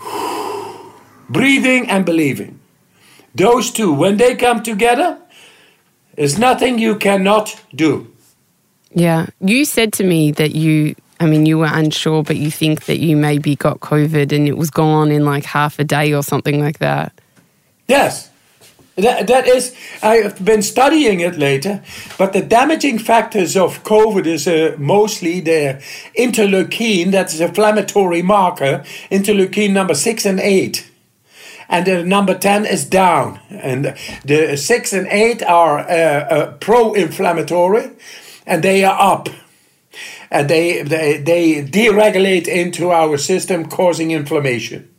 breathing and believing. Those two, when they come together, is nothing you cannot do. Yeah. You said to me that you, I mean, you were unsure, but you think that you maybe got COVID and it was gone in like half a day or something like that. Yes. That, that is, I've been studying it later, but the damaging factors of COVID is uh, mostly the interleukin, that's inflammatory marker, interleukin number six and eight and the number 10 is down. And the 6 and 8 are uh, uh, pro inflammatory and they are up. And they, they, they deregulate into our system, causing inflammation.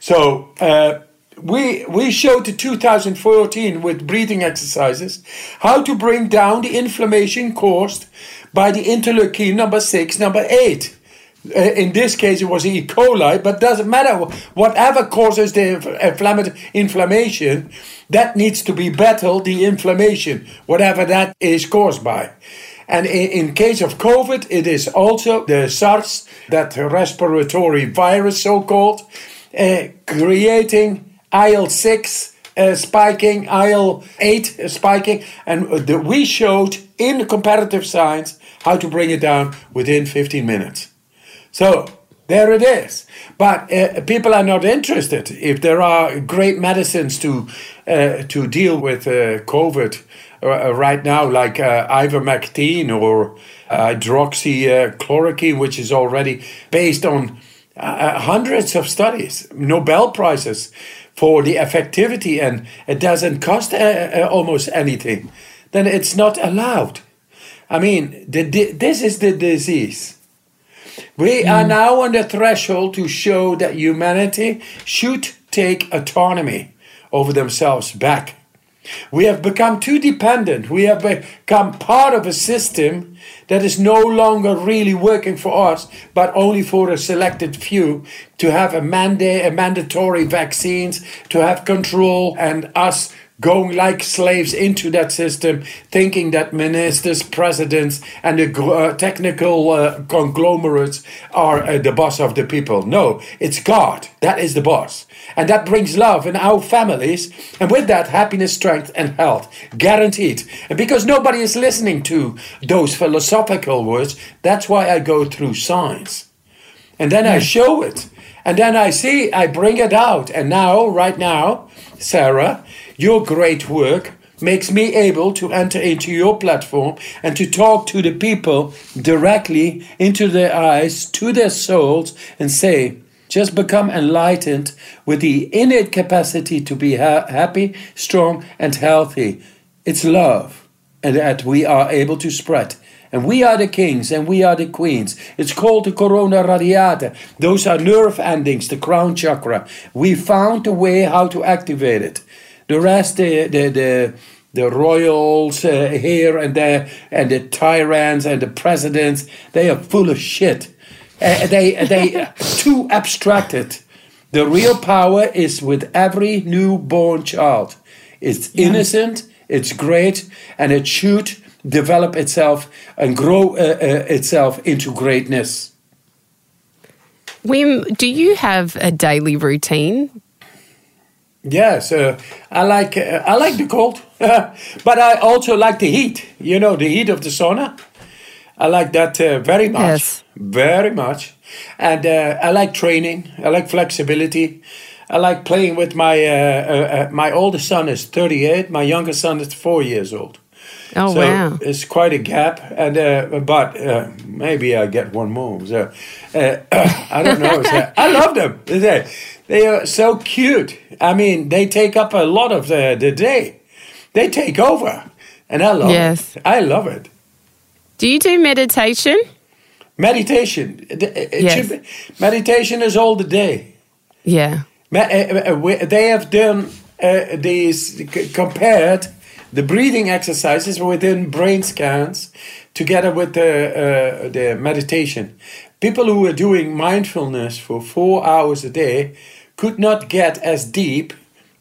So, uh, we we showed in 2014 with breathing exercises how to bring down the inflammation caused by the interleukin number 6 number 8 uh, in this case it was E. coli, but doesn't matter. Whatever causes the inflammation, that needs to be battled, the inflammation, whatever that is caused by. And in, in case of COVID, it is also the SARS, that respiratory virus, so called, uh, creating IL 6 uh, spiking, IL 8 uh, spiking. And the, we showed in comparative science how to bring it down within 15 minutes. So there it is. But uh, people are not interested. If there are great medicines to uh, to deal with uh, COVID uh, uh, right now, like uh, ivermectin or hydroxychloroquine, which is already based on hundreds of studies, Nobel prizes for the effectivity, and it doesn't cost almost anything, then it's not allowed. I mean, the, this is the disease we are now on the threshold to show that humanity should take autonomy over themselves back. We have become too dependent. We have become part of a system that is no longer really working for us, but only for a selected few to have a mandate, a mandatory vaccines, to have control, and us going like slaves into that system, thinking that ministers, presidents, and the uh, technical uh, conglomerates are uh, the boss of the people. No, it's God. That is the boss. And that brings love in our families, and with that, happiness, strength, and health. Guaranteed. And because nobody is listening to those philosophical words, that's why I go through science. And then I show it. And then I see, I bring it out. And now, right now, Sarah, your great work makes me able to enter into your platform and to talk to the people directly into their eyes, to their souls, and say, just become enlightened with the innate capacity to be ha- happy, strong, and healthy. It's love. and that we are able to spread. And we are the kings and we are the queens. It's called the corona radiata. Those are nerve endings, the crown chakra. We found a way how to activate it. The rest, the, the, the, the royals uh, here and there, and the tyrants and the presidents, they are full of shit. Uh, they they too abstracted. The real power is with every newborn child. It's yeah. innocent, it's great, and it should develop itself and grow uh, uh, itself into greatness. Wim, do you have a daily routine? Yes, uh, I like uh, I like the cold, but I also like the heat. You know, the heat of the sauna. I like that uh, very much, yes. very much, and uh, I like training. I like flexibility. I like playing with my uh, my oldest son is thirty eight. My youngest son is four years old. Oh so wow! It's quite a gap, and uh, but uh, maybe I get one more. So uh, I don't know. so, I love them. They they are so cute. I mean, they take up a lot of the the day. They take over, and I love yes. it. I love it. Do you do meditation? Meditation. It yes. Be, meditation is all the day. Yeah. Uh, uh, they have done uh, these compared the breathing exercises were within brain scans together with the, uh, the meditation. People who were doing mindfulness for four hours a day could not get as deep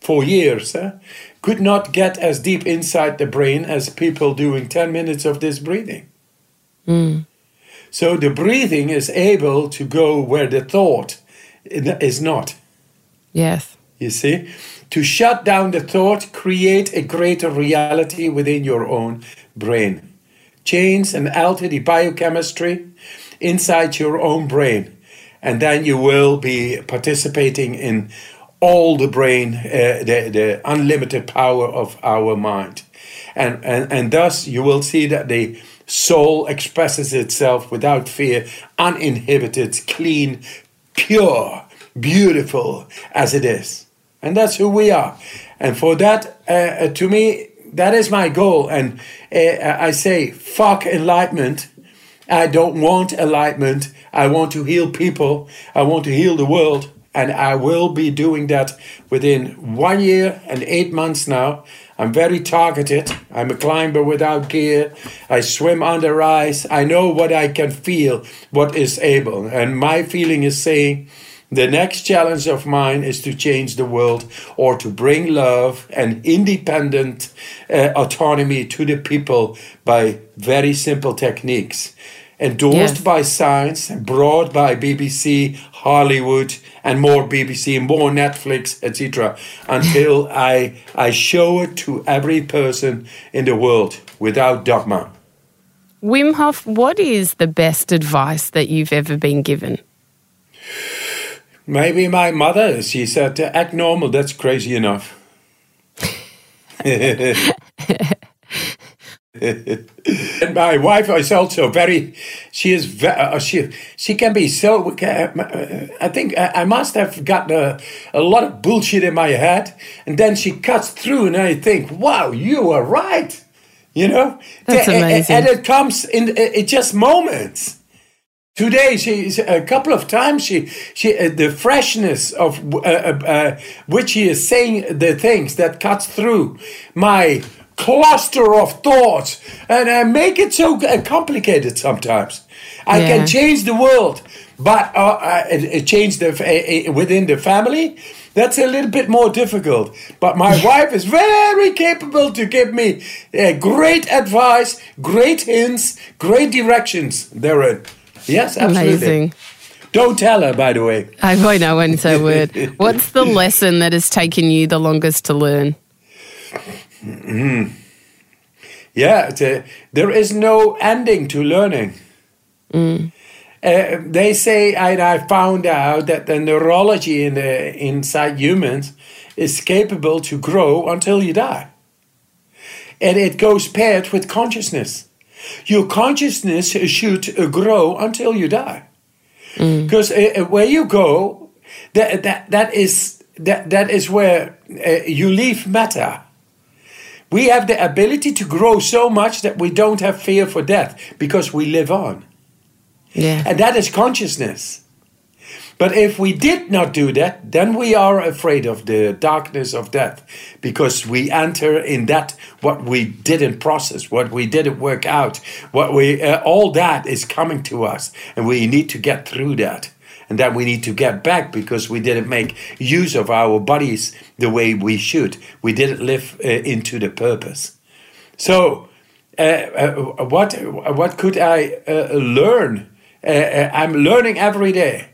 for years, eh? could not get as deep inside the brain as people doing 10 minutes of this breathing. Mm. So the breathing is able to go where the thought is not. Yes. You see? To shut down the thought, create a greater reality within your own brain. Change and alter the biochemistry inside your own brain. And then you will be participating in all the brain, uh, the, the unlimited power of our mind. And, and, and thus you will see that the soul expresses itself without fear, uninhibited, clean, pure, beautiful as it is. And that's who we are. And for that, uh, uh, to me, that is my goal. And uh, I say, fuck enlightenment. I don't want enlightenment. I want to heal people. I want to heal the world. And I will be doing that within one year and eight months now. I'm very targeted. I'm a climber without gear. I swim under ice. I know what I can feel, what is able. And my feeling is saying, the next challenge of mine is to change the world or to bring love and independent uh, autonomy to the people by very simple techniques. Endorsed yes. by science, brought by BBC, Hollywood, and more BBC, more Netflix, etc. Until I, I show it to every person in the world without dogma. Wim Hof, what is the best advice that you've ever been given? Maybe my mother, she said, act normal, that's crazy enough. and my wife is also very she is very, uh, she she can be so uh, i think i must have got a, a lot of bullshit in my head and then she cuts through and i think wow you are right you know That's amazing. and it comes in it just moments Today, she a couple of times she she uh, the freshness of uh, uh, uh, which she is saying the things that cuts through my cluster of thoughts and I make it so uh, complicated sometimes. I yeah. can change the world, but uh, change the within the family. That's a little bit more difficult. But my wife is very capable to give me great advice, great hints, great directions therein. Yes, absolutely. Amazing. Don't tell her, by the way. I, I know, won't say a word. What's the lesson that has taken you the longest to learn? Mm-hmm. Yeah, a, there is no ending to learning. Mm. Uh, they say, and I found out that the neurology in the, inside humans is capable to grow until you die. And it goes paired with consciousness. Your consciousness should grow until you die. Because mm. uh, where you go, that, that, that, is, that, that is where uh, you leave matter. We have the ability to grow so much that we don't have fear for death because we live on. Yeah. And that is consciousness. But if we did not do that, then we are afraid of the darkness of death because we enter in that what we didn't process, what we didn't work out, what we uh, all that is coming to us, and we need to get through that. And then we need to get back because we didn't make use of our bodies the way we should. We didn't live uh, into the purpose. So, uh, uh, what what could I uh, learn? Uh, I'm learning every day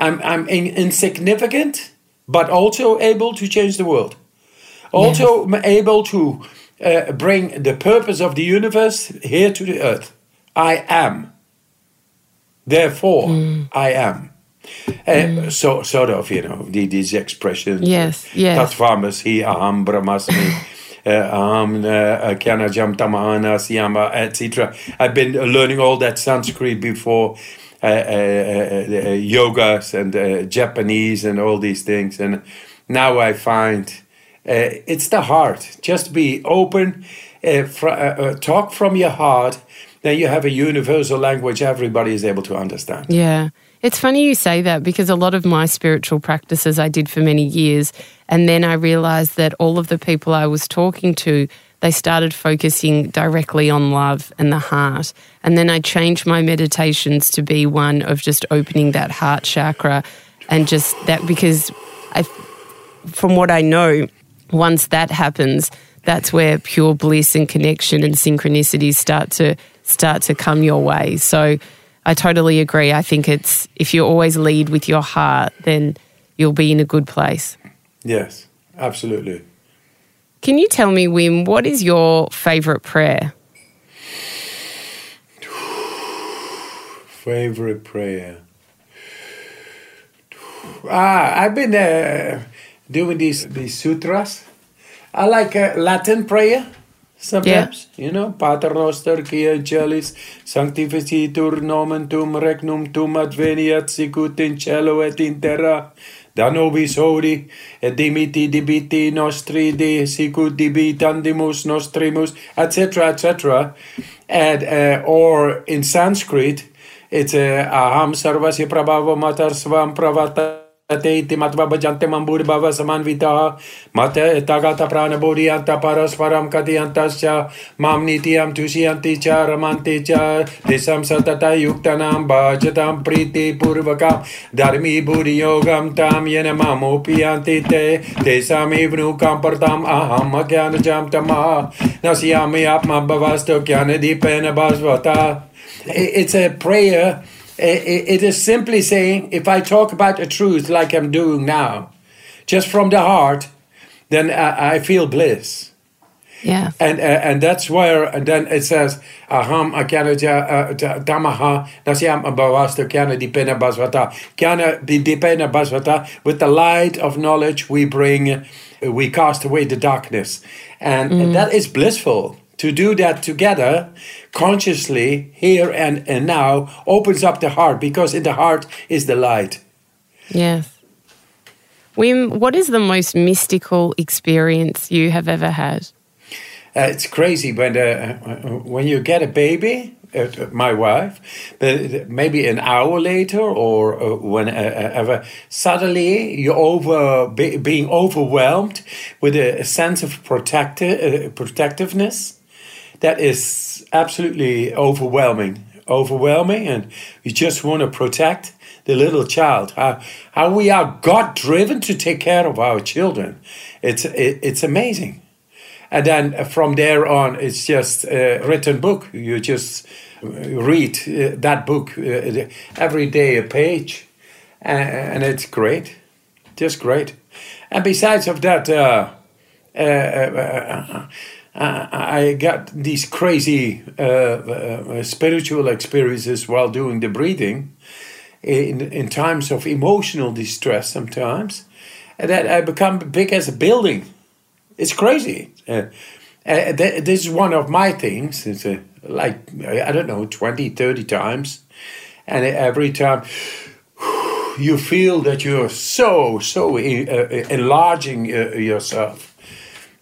I'm, I'm in, insignificant, but also able to change the world. Also yes. able to uh, bring the purpose of the universe here to the earth. I am. Therefore, mm. I am. Uh, mm. So, sort of, you know, the, these expressions. Yes, yes. Tatvamasi, aham, brahmasmi. um, uh, Kyana Jamtamana, Siyama, etc. I've been learning all that Sanskrit before uh, uh, uh, Uh, uh, uh, yogas and Japanese and all these things. And now I find it's the heart. Just be open, fr- talk from your heart. Then you have a universal language everybody is able to understand. Yeah. It's funny you say that because a lot of my spiritual practices I did for many years. And then I realized that all of the people I was talking to they started focusing directly on love and the heart. And then I changed my meditations to be one of just opening that heart chakra and just that because I, from what I know, once that happens, that's where pure bliss and connection and synchronicities start to start to come your way. So I totally agree. I think it's if you always lead with your heart, then you'll be in a good place. Yes, absolutely. Can you tell me, Wim, what is your favourite prayer? favorite prayer. Ah, I've been uh, doing these these sutras. I like uh, Latin prayer sometimes. Yeah. You know, Pater Noster, Quia Celis, Sanctificetur nomen tum, regnum tum adveniat sicut in cielo et in terra da nobis odi, et dimiti dibiti nostri de sicut dibitandimus nostrimus, etc., etc. And, uh, or in Sanskrit, it's uh, aham sarvasya prabhava matar svam pravata इति मत्वा भजन्ते मम्बूर्भव समन्वितः। मत तगत प्राणभूरियन्त परस्परं कथयन्तश्च। माँ नीतियं तुष्यन्ति च, रमन्ति च। दिशं सततयुक्तनां भजतां प्रीतिपूर्वकां धर्मी भूरियोगं तां येन मामोपीयन्ति ते। तेषामेव नूकां परताम्, अहम् अज्ञानजां तमः। नश्यामि आत्मभवस्तु ज्ञानदीपेन भास्वता। It's a prayer it is simply saying if I talk about the truth like I'm doing now, just from the heart, then I, feel bliss. Yeah. And uh, and that's where and then it says aham akana tamaha nasyam bhavasta kyana dipena basvata kyana dipena basvata with the light of knowledge we bring we cast away the darkness and mm. that is blissful to do that together consciously here and, and now opens up the heart because in the heart is the light. Yes. Wim, what is the most mystical experience you have ever had? Uh, it's crazy when uh, when you get a baby. Uh, my wife, but maybe an hour later or uh, whenever, suddenly you're over be, being overwhelmed with a, a sense of protecti- uh, protectiveness that is absolutely overwhelming, overwhelming, and we just want to protect the little child. How, how we are God driven to take care of our children. It's it, it's amazing. And then from there on, it's just a written book. You just read uh, that book uh, every day, a page, and, it's great, just great. And besides of that, uh, uh, uh uh, I got these crazy uh, uh, spiritual experiences while doing the breathing in, in times of emotional distress sometimes, and that I become big as a building. It's crazy. Uh, uh, th- this is one of my things. It's uh, like, I don't know, 20, 30 times. And every time you feel that you're so, so enlarging yourself.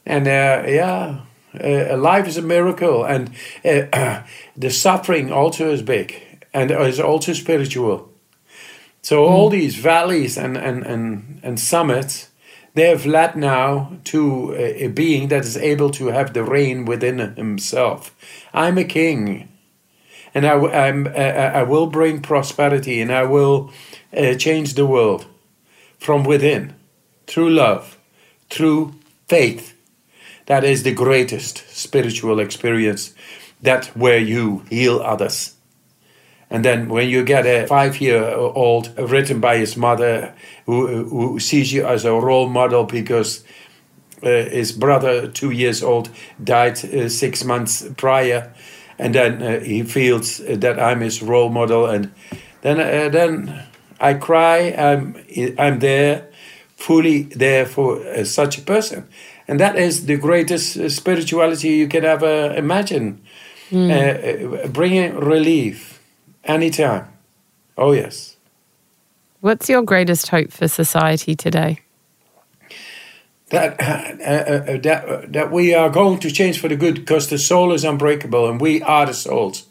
And yeah, Uh, life is a miracle, and uh, the suffering also is big and is also spiritual. So mm. all these valleys and, and, and, and summits, they have led now to a, a being that is able to have the reign within himself. I'm a king, and I, I'm, uh, I will bring prosperity, and I will uh, change the world from within through love, through faith. That is the greatest spiritual experience. That where you heal others. And then when you get a five-year-old written by his mother who, who sees you as a role model because uh, his brother, two years old, died uh, six months prior, and then uh, he feels that I'm his role model, and then uh, then I cry. I'm I'm there, fully there for uh, such a person, and that is the greatest uh, spirituality you can ever imagine, mm. bringing relief anytime. Oh yes. What's your greatest hope for society today? that uh, uh, that that we are going to change for the good because the soul is unbreakable and we are the souls.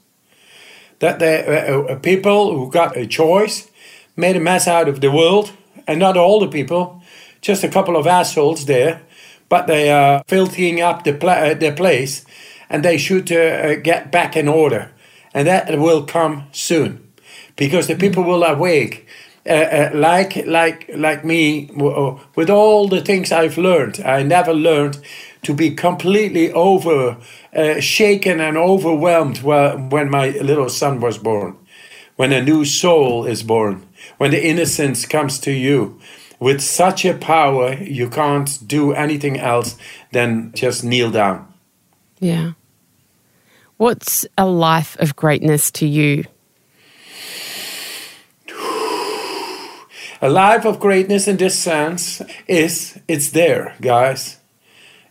That the uh, uh, people who got a choice made a mess out of the world, and not all the people, just a couple of assholes there, but they are filthying up the pla- uh, place, and they should uh, get back in order, and that will come soon, because the people will awake uh, uh, like like like me uh, with all the things I've learned. I never learned to be completely over uh, shaken and overwhelmed when my little son was born, when a new soul is born, when the innocence comes to you. With such a power, you can't do anything else than just kneel down. Yeah. What's a life of greatness to you? A life of greatness in this sense is it's there, guys.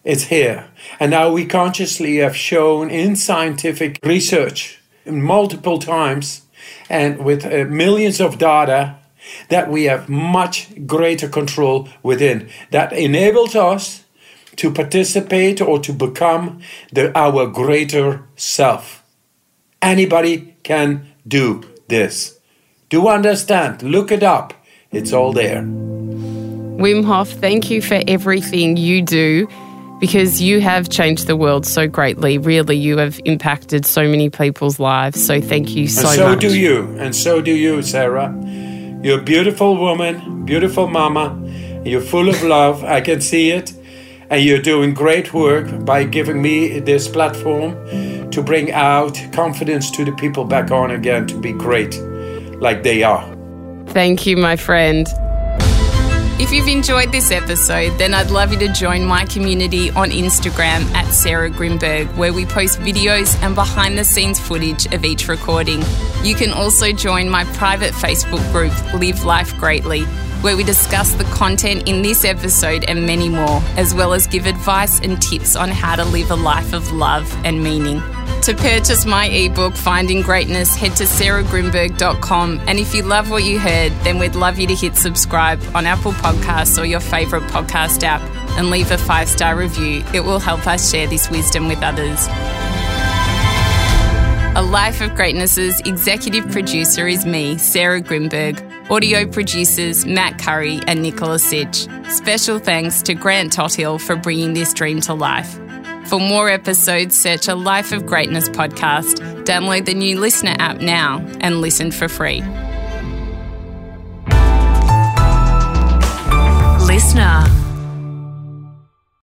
It's here. And now we consciously have shown in scientific research multiple times and with uh, millions of data that we have much greater control within. That enables us to participate or to become the, our greater self. Anybody can do this. Do understand? Look it up. It's all there. Wim Hof, thank you for everything you do because you have changed the world so greatly. Really, you have impacted so many people's lives. So thank you so, and so much. So do you. And so do you, Sarah. You're a beautiful woman, beautiful mama. You're full of love. I can see it. And you're doing great work by giving me this platform to bring out confidence to the people back on again to be great like they are. Thank you, my friend. If you've enjoyed this episode, then I'd love you to join my community on Instagram at Sarah Grynberg, where we post videos and behind the scenes footage of each recording. You can also join my private Facebook group, Live Life Greatly, where we discuss the content in this episode and many more, as well as give advice and tips on how to live a life of love and meaning. To purchase my ebook, Finding Greatness, head to sarahgrynberg.com. And if you love what you heard, then we'd love you to hit subscribe on Apple Podcasts or your favourite podcast app and leave a five star review. It will help us share this wisdom with others. A Life of Greatness's executive producer is me, Sarah Grynberg. Audio producers Matt Curry and Nicola Sitch. Special thanks to Grant Tothill for bringing this dream to life. For more episodes, search a Life of Greatness podcast, download the new Listener app now, and listen for free. Listener.